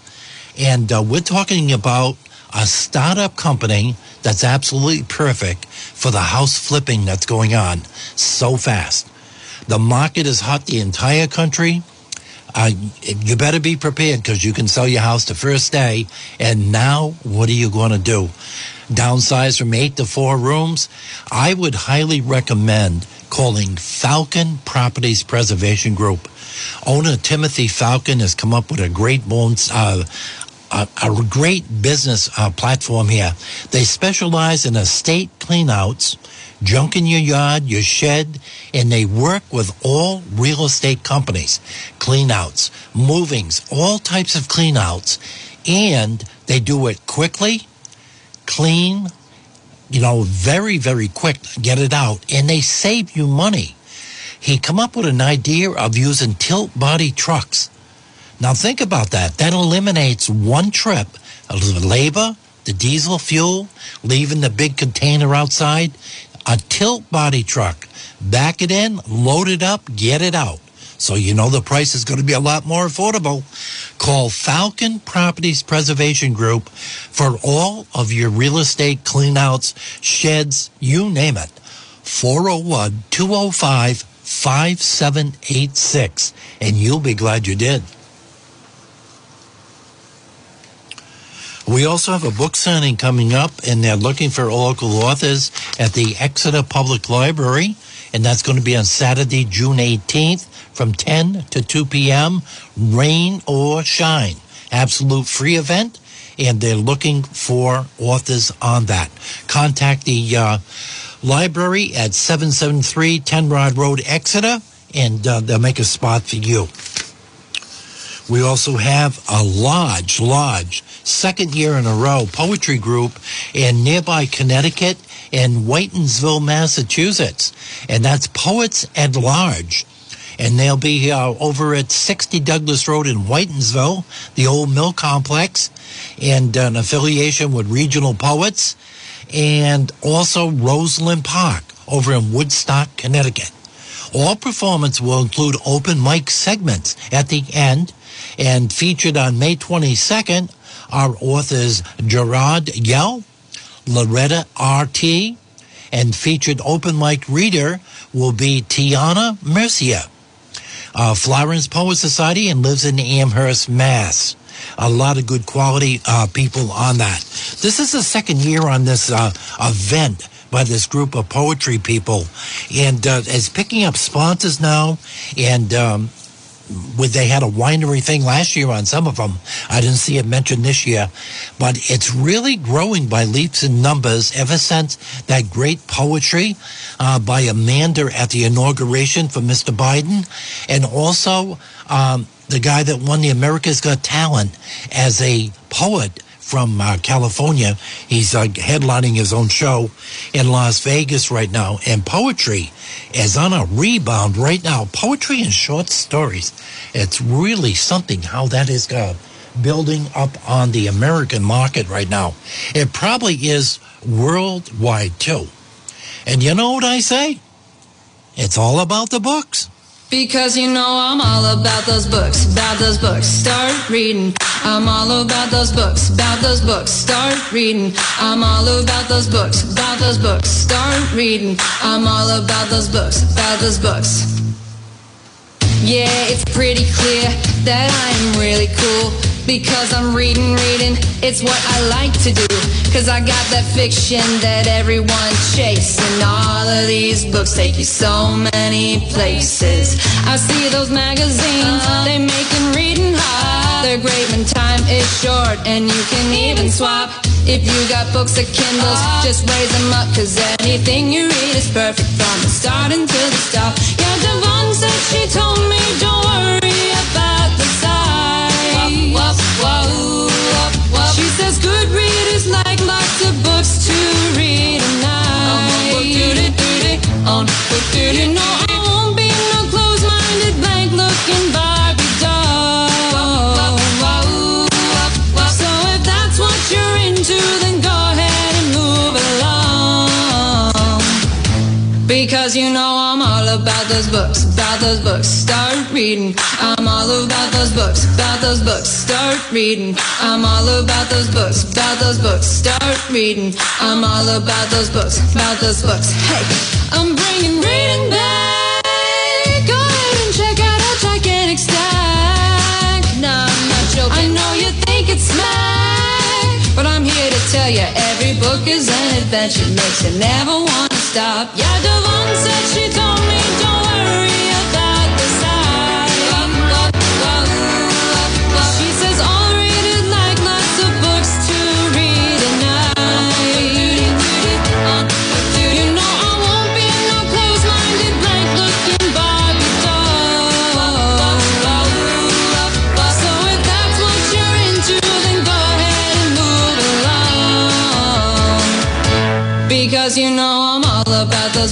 [SPEAKER 3] And uh, we're talking about a startup company that's absolutely perfect for the house flipping that's going on so fast. The market is hot the entire country. Uh, you better be prepared because you can sell your house the first day. And now, what are you going to do? Downsize from eight to four rooms? I would highly recommend calling Falcon Properties Preservation Group. Owner Timothy Falcon has come up with a great bones, uh, a, a great business uh, platform here. They specialize in estate cleanouts, junk in your yard, your shed, and they work with all real estate companies, cleanouts, movings, all types of cleanouts, and they do it quickly, clean, you know, very, very quick, get it out, and they save you money. He come up with an idea of using tilt body trucks. Now think about that. That eliminates one trip of the labor, the diesel fuel, leaving the big container outside. A tilt body truck. Back it in, load it up, get it out. So you know the price is going to be a lot more affordable. Call Falcon Properties Preservation Group for all of your real estate cleanouts, sheds, you name it. 401 205 5786. And you'll be glad you did. We also have a book signing coming up, and they're looking for local authors at the Exeter Public Library, and that's going to be on Saturday, June 18th from 10 to 2 p.m., rain or shine. Absolute free event, and they're looking for authors on that. Contact the uh, library at 773 10 Rod Road, Exeter, and uh, they'll make a spot for you. We also have a lodge, lodge, second year in a row, poetry group in nearby Connecticut and Whitinsville, Massachusetts. And that's Poets at Large. And they'll be uh, over at 60 Douglas Road in Whitinsville, the old mill complex, and an affiliation with Regional Poets, and also Roseland Park over in Woodstock, Connecticut. All performance will include open mic segments at the end, and featured on May 22nd are authors Gerard Yell, Loretta R.T., and featured open mic reader will be Tiana Mercia. Uh, Florence Poet Society and lives in Amherst, Mass. A lot of good quality uh, people on that. This is the second year on this uh, event by this group of poetry people, and uh, is picking up sponsors now. And um, with they had a winery thing last year on some of them. I didn't see it mentioned this year, but it's really growing by leaps and numbers ever since that great poetry uh, by Amanda at the inauguration for Mr. Biden, and also um, the guy that won the America's Got Talent as a poet from uh, California. He's uh, headlining his own show in Las Vegas right now, and poetry is on a rebound right now. Poetry and short stories. It's really something how that is uh, building up on the American market right now. It probably is worldwide too. And you know what I say? It's all about the books.
[SPEAKER 7] Because you know I'm all about those books, about those books. Start reading. I'm all about those books, about those books. Start reading. I'm all about those books, about those books. Start reading. I'm all about those books, about those books. Yeah, it's pretty clear that I am really cool because I'm reading, reading. It's what I like to do because I got that fiction that everyone's chasing. All of these books take you so many places. I see those magazines, they making reading hard. They're great when time is short and you can even swap. If you got books or Kindles, just raise them up Cause anything you read is perfect from the start until the stop Yeah, Devon she told me don't worry about the size. She says good readers like lots of books to read night. You know I won't be no close-minded blank looking Barbie doll. So if that's what you're into then go ahead and move along. Because you know those books, about those books Start reading. I'm all about those books, about those books Start reading. I'm all about those books, about those books Start reading. I'm all about those books, about those books. Hey, I'm bringing reading back. Go ahead and check out our gigantic stack. Nah, I'm not joking. I know you think it's smack But I'm here to tell you Every book is an adventure. Makes you never want to stop Yeah, Devon said she Don't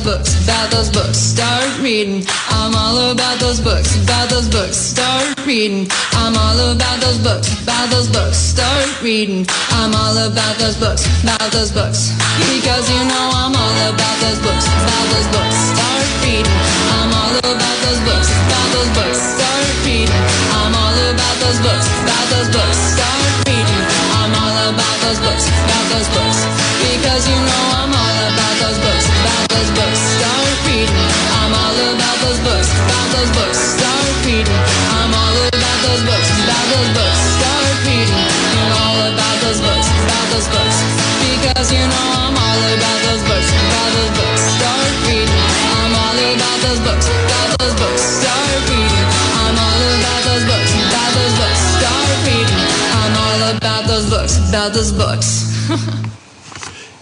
[SPEAKER 7] books, about those books Start reading I'm all about those books, about those books Start reading I'm all about those books, about those books Start reading I'm all about those books, about those books Because you know I'm all about those books, about those books Start reading I'm all about those books, about those books Start reading I'm all about those books, about those books Start reading I'm all about those books, about those books about those books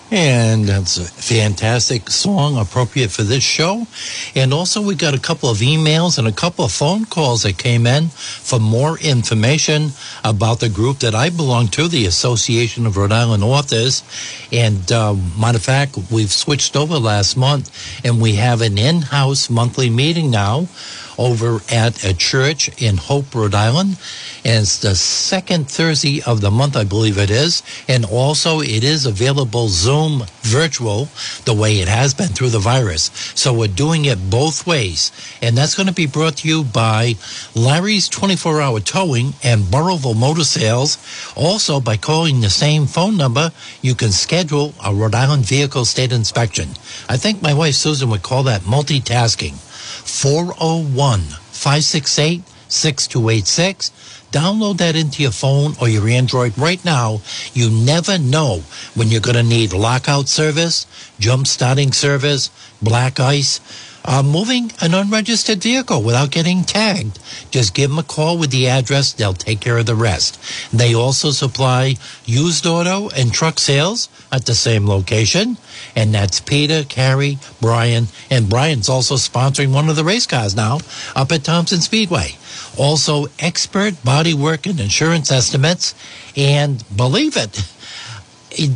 [SPEAKER 3] And that's a fantastic song, appropriate for this show. And also, we got a couple of emails and a couple of phone calls that came in for more information about the group that I belong to, the Association of Rhode Island Authors. And uh, matter of fact, we've switched over last month, and we have an in-house monthly meeting now over at a church in Hope, Rhode Island. And it's the second Thursday of the month, I believe it is. And also, it is available Zoom virtual the way it has been through the virus. So we're doing it both ways. And that's going to be brought to you by Larry's 24 hour towing and Burrillville Motor Sales. Also, by calling the same phone number, you can schedule a Rhode Island vehicle state inspection. I think my wife Susan would call that multitasking. 401 568 6286. Download that into your phone or your Android right now. You never know when you're going to need lockout service, jump starting service, black ice, uh, moving an unregistered vehicle without getting tagged. Just give them a call with the address. They'll take care of the rest. They also supply used auto and truck sales at the same location. And that's Peter, Carrie, Brian. And Brian's also sponsoring one of the race cars now up at Thompson Speedway. Also, expert body work and insurance estimates. And believe it,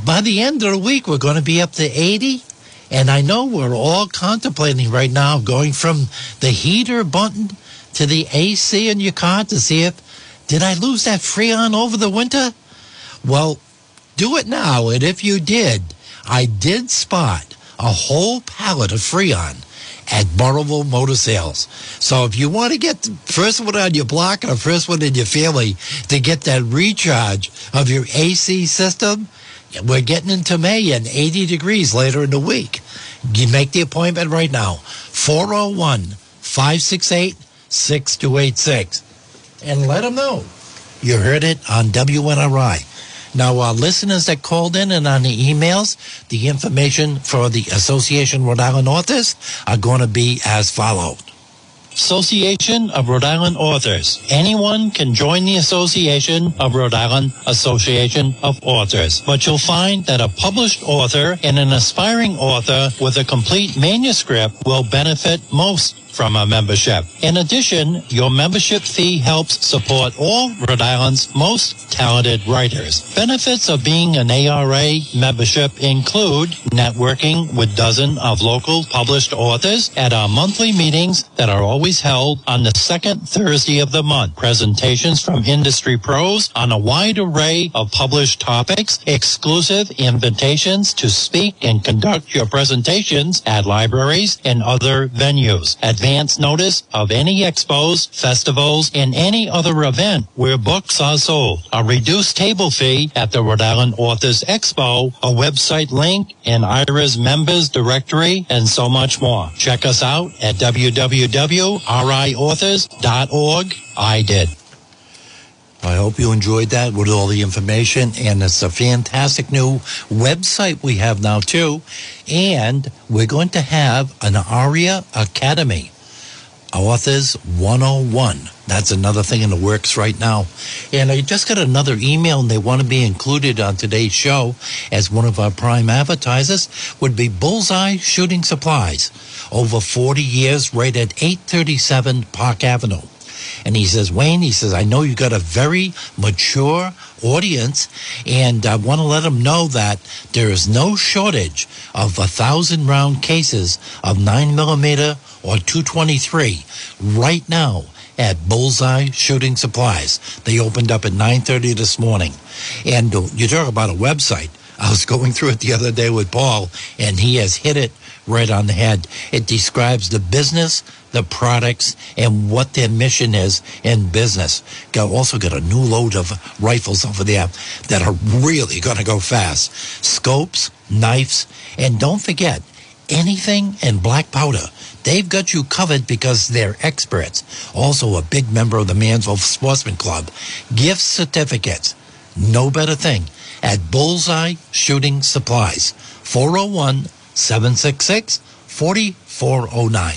[SPEAKER 3] by the end of the week, we're going to be up to 80. And I know we're all contemplating right now going from the heater button to the AC in your car to see if, did I lose that Freon over the winter? Well, do it now. And if you did, I did spot a whole pallet of Freon at Burrillville Motor Sales. So if you want to get the first one on your block the first one in your family to get that recharge of your AC system, we're getting into May and 80 degrees later in the week. You make the appointment right now. 401 568 6286. And let them know you heard it on WNRI. Now, uh, listeners that called in and on the emails, the information for the Association Rhode Island Authors are going to be as followed.
[SPEAKER 8] Association of Rhode Island Authors. Anyone can join the Association of Rhode Island Association of Authors, but you'll find that a published author and an aspiring author with a complete manuscript will benefit most from a membership. In addition, your membership fee helps support all Rhode Island's most talented writers. Benefits of being an ARA membership include networking with dozens of local published authors at our monthly meetings that are always held on the second Thursday of the month. Presentations from industry pros on a wide array of published topics, exclusive invitations to speak and conduct your presentations at libraries and other venues. Advance notice of any expos, festivals, and any other event where books are sold. A reduced table fee at the Rhode Island Authors Expo, a website link, an IRA's members directory, and so much more. Check us out at www.riauthors.org. I did.
[SPEAKER 3] I hope you enjoyed that with all the information. And it's a fantastic new website we have now, too. And we're going to have an ARIA Academy. Authors 101. That's another thing in the works right now. And I just got another email and they want to be included on today's show as one of our prime advertisers would be Bullseye Shooting Supplies. Over 40 years, right at 837 Park Avenue. And he says, Wayne, he says, I know you got a very mature audience, and I want to let them know that there is no shortage of a thousand round cases of 9 millimeter or 223 right now at Bullseye Shooting Supplies. They opened up at 9:30 this morning. And uh, you talk about a website. I was going through it the other day with Paul, and he has hit it right on the head. It describes the business, the products, and what their mission is in business. Got also got a new load of rifles over there that are really going to go fast. Scopes, knives, and don't forget anything in black powder. They've got you covered because they're experts. Also, a big member of the Manville Sportsman Club. Gift certificates. No better thing at Bullseye Shooting Supplies. 401 766 4409.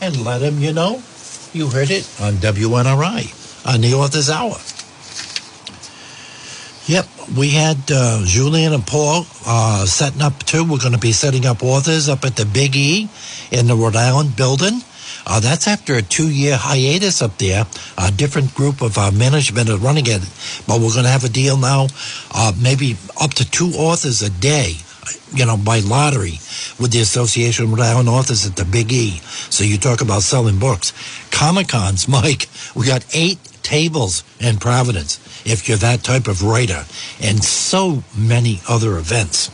[SPEAKER 3] And let them, you know, you heard it on WNRI on the Author's Hour. Yep, we had uh, Julian and Paul uh, setting up too. We're going to be setting up authors up at the Big E in the Rhode Island building. Uh, that's after a two-year hiatus up there. A different group of uh, management are running it, but we're going to have a deal now, uh, maybe up to two authors a day, you know, by lottery with the Association of Rhode Authors at the Big E. So you talk about selling books. Comic Cons, Mike, we got eight tables in Providence if you're that type of writer, and so many other events.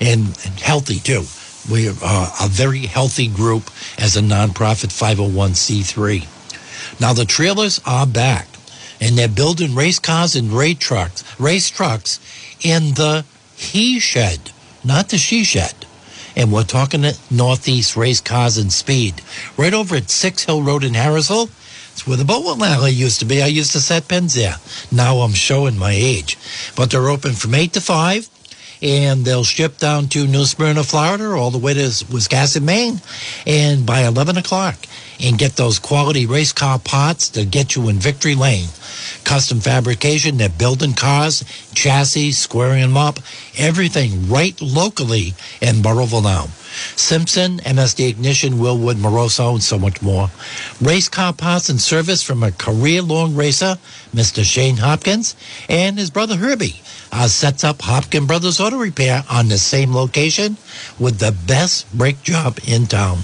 [SPEAKER 3] And, and healthy too. We are uh, a very healthy group as a nonprofit 501c3. Now the trailers are back, and they're building race cars and race trucks, race trucks in the he shed, not the she shed. And we're talking at Northeast Race Cars and Speed, right over at Six Hill Road in Harrisville. It's where the Boatwell Alley used to be. I used to set pens there. Now I'm showing my age. But they're open from 8 to 5, and they'll ship down to New Smyrna, Florida, all the way to Wisconsin, Maine, and by 11 o'clock. And get those quality race car parts to get you in Victory Lane. Custom fabrication, they're building cars, chassis, squaring them up, everything right locally in Burrillville now. Simpson, MSD Ignition, Wilwood, Moroso, and so much more. Race car parts and service from a career-long racer, Mr. Shane Hopkins, and his brother Herbie uh, sets up Hopkins Brothers Auto Repair on the same location with the best brake job in town.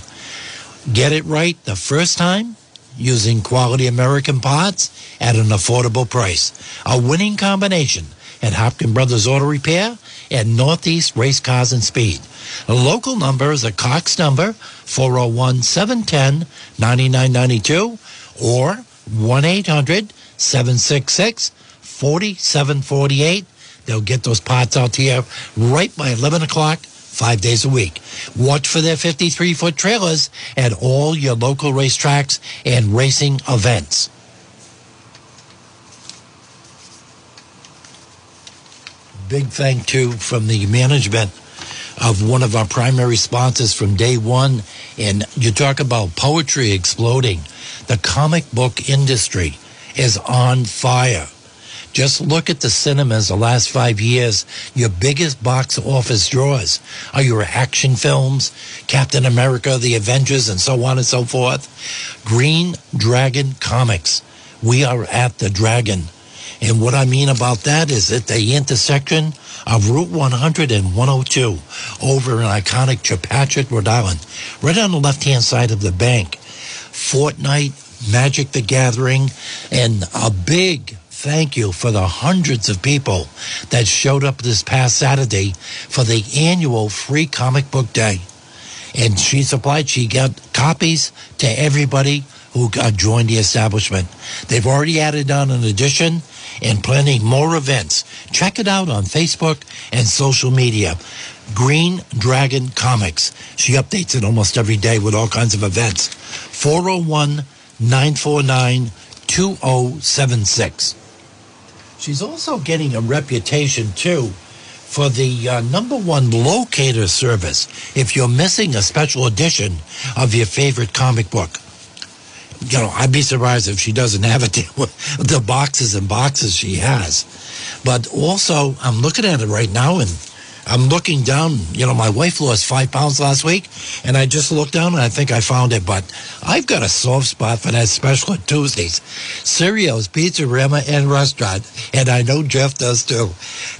[SPEAKER 3] Get it right the first time, using quality American parts at an affordable price. A winning combination at Hopkins Brothers Auto Repair and Northeast Race Cars and Speed. The local number is a Cox number, 401 710 9992 or 1 800 766 4748. They'll get those parts out to you right by 11 o'clock, five days a week. Watch for their 53 foot trailers at all your local racetracks and racing events. Big thank you from the management of one of our primary sponsors from day one. And you talk about poetry exploding. The comic book industry is on fire. Just look at the cinemas the last five years. Your biggest box office draws are your action films, Captain America, The Avengers, and so on and so forth. Green Dragon Comics. We are at the Dragon. And what I mean about that is at the intersection of Route 100 and 102 over in iconic Chepachet, Rhode Island, right on the left hand side of the bank. Fortnite, Magic the Gathering, and a big thank you for the hundreds of people that showed up this past Saturday for the annual free comic book day. And she supplied, she got copies to everybody who got joined the establishment. They've already added on an edition and planning more events. Check it out on Facebook and social media. Green Dragon Comics. She updates it almost every day with all kinds of events. 401 949 2076. She's also getting a reputation, too, for the uh, number one locator service if you're missing a special edition of your favorite comic book you know, I'd be surprised if she doesn't have it. the boxes and boxes she has. But also, I'm looking at it right now and I'm looking down. You know, my wife lost five pounds last week, and I just looked down and I think I found it. But I've got a soft spot for that special at Tuesdays. Cerios Pizza Rama and Restaurant, and I know Jeff does too.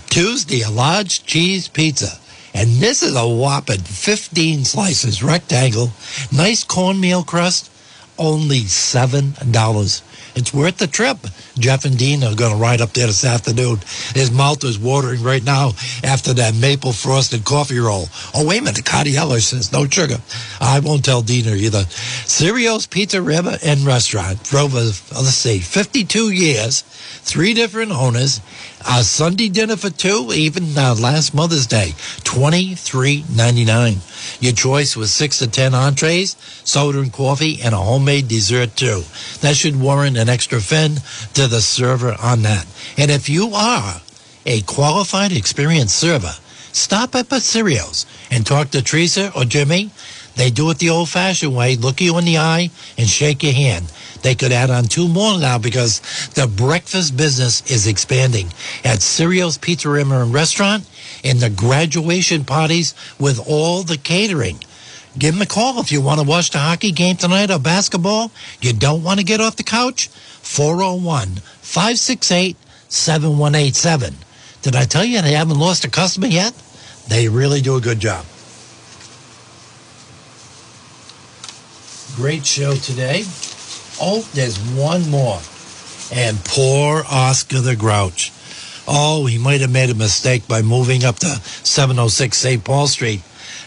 [SPEAKER 3] Tuesday, a large cheese pizza. And this is a whopping 15 slices, rectangle, nice cornmeal crust, only seven dollars. It's worth the trip. Jeff and Dean are going to ride up there this afternoon. His mouth is watering right now after that maple frosted coffee roll. Oh, wait a minute. Cardiella says no sugar. I won't tell Dean either. Cerios Pizza Rama and Restaurant for let's see, 52 years, three different owners, a Sunday dinner for two, even uh, last Mother's Day, twenty three ninety nine. Your choice was six to ten entrees, soda and coffee, and a homemade dessert too. That should warrant an extra fin to the server on that. And if you are a qualified, experienced server, stop at Pacerios and talk to Teresa or Jimmy. They do it the old-fashioned way: look you in the eye and shake your hand. They could add on two more now because the breakfast business is expanding at Cerios Pizza and Restaurant and the graduation parties with all the catering. Give them a call if you want to watch the hockey game tonight or basketball. You don't want to get off the couch? 401 568 7187. Did I tell you they haven't lost a customer yet? They really do a good job. Great show today. Oh, there's one more. And poor Oscar the Grouch. Oh, he might have made a mistake by moving up to 706 St. Paul Street.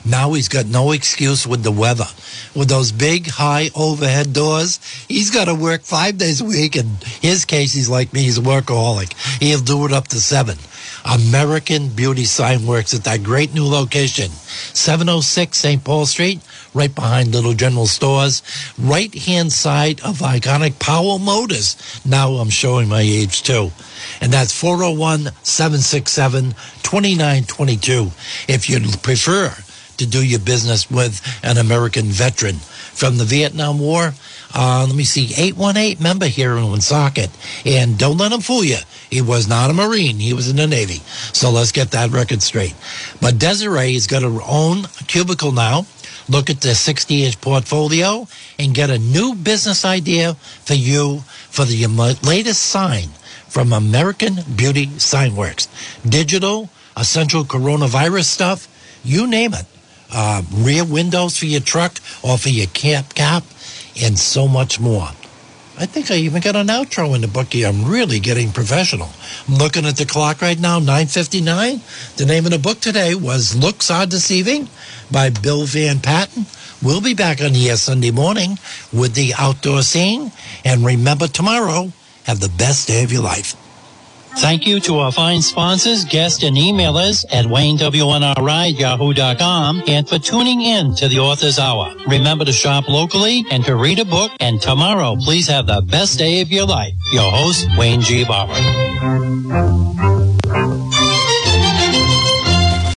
[SPEAKER 3] Now he's got no excuse with the weather. With those big, high overhead doors, he's got to work five days a week. In his case, he's like me, he's a workaholic. He'll do it up to seven. American Beauty Sign Works at that great new location, 706 St. Paul Street, right behind Little General Stores, right hand side of iconic Powell Motors. Now I'm showing my age too. And that's 401 767 2922 if you prefer to do your business with an American veteran from the Vietnam War. Uh, let me see, 818 member here in Woonsocket. And don't let him fool you. He was not a Marine. He was in the Navy. So let's get that record straight. But Desiree has got her own cubicle now. Look at the 60 inch portfolio and get a new business idea for you for the latest sign from American Beauty Sign Works. Digital, essential coronavirus stuff, you name it. Uh, rear windows for your truck or for your camp cap, and so much more.
[SPEAKER 6] I think I even got an outro in the bookie. I'm really getting professional. I'm looking at the clock right now, 9.59. The name of the book today was Looks Are Deceiving by Bill Van Patten. We'll be back on air Sunday morning with the outdoor scene. And remember tomorrow, have the best day of your life.
[SPEAKER 3] Thank you to our fine sponsors, guests, and emailers at WayneWNRI yahoo.com and for tuning in to the Author's Hour. Remember to shop locally and to read a book. And tomorrow, please have the best day of your life. Your host, Wayne G. Barber.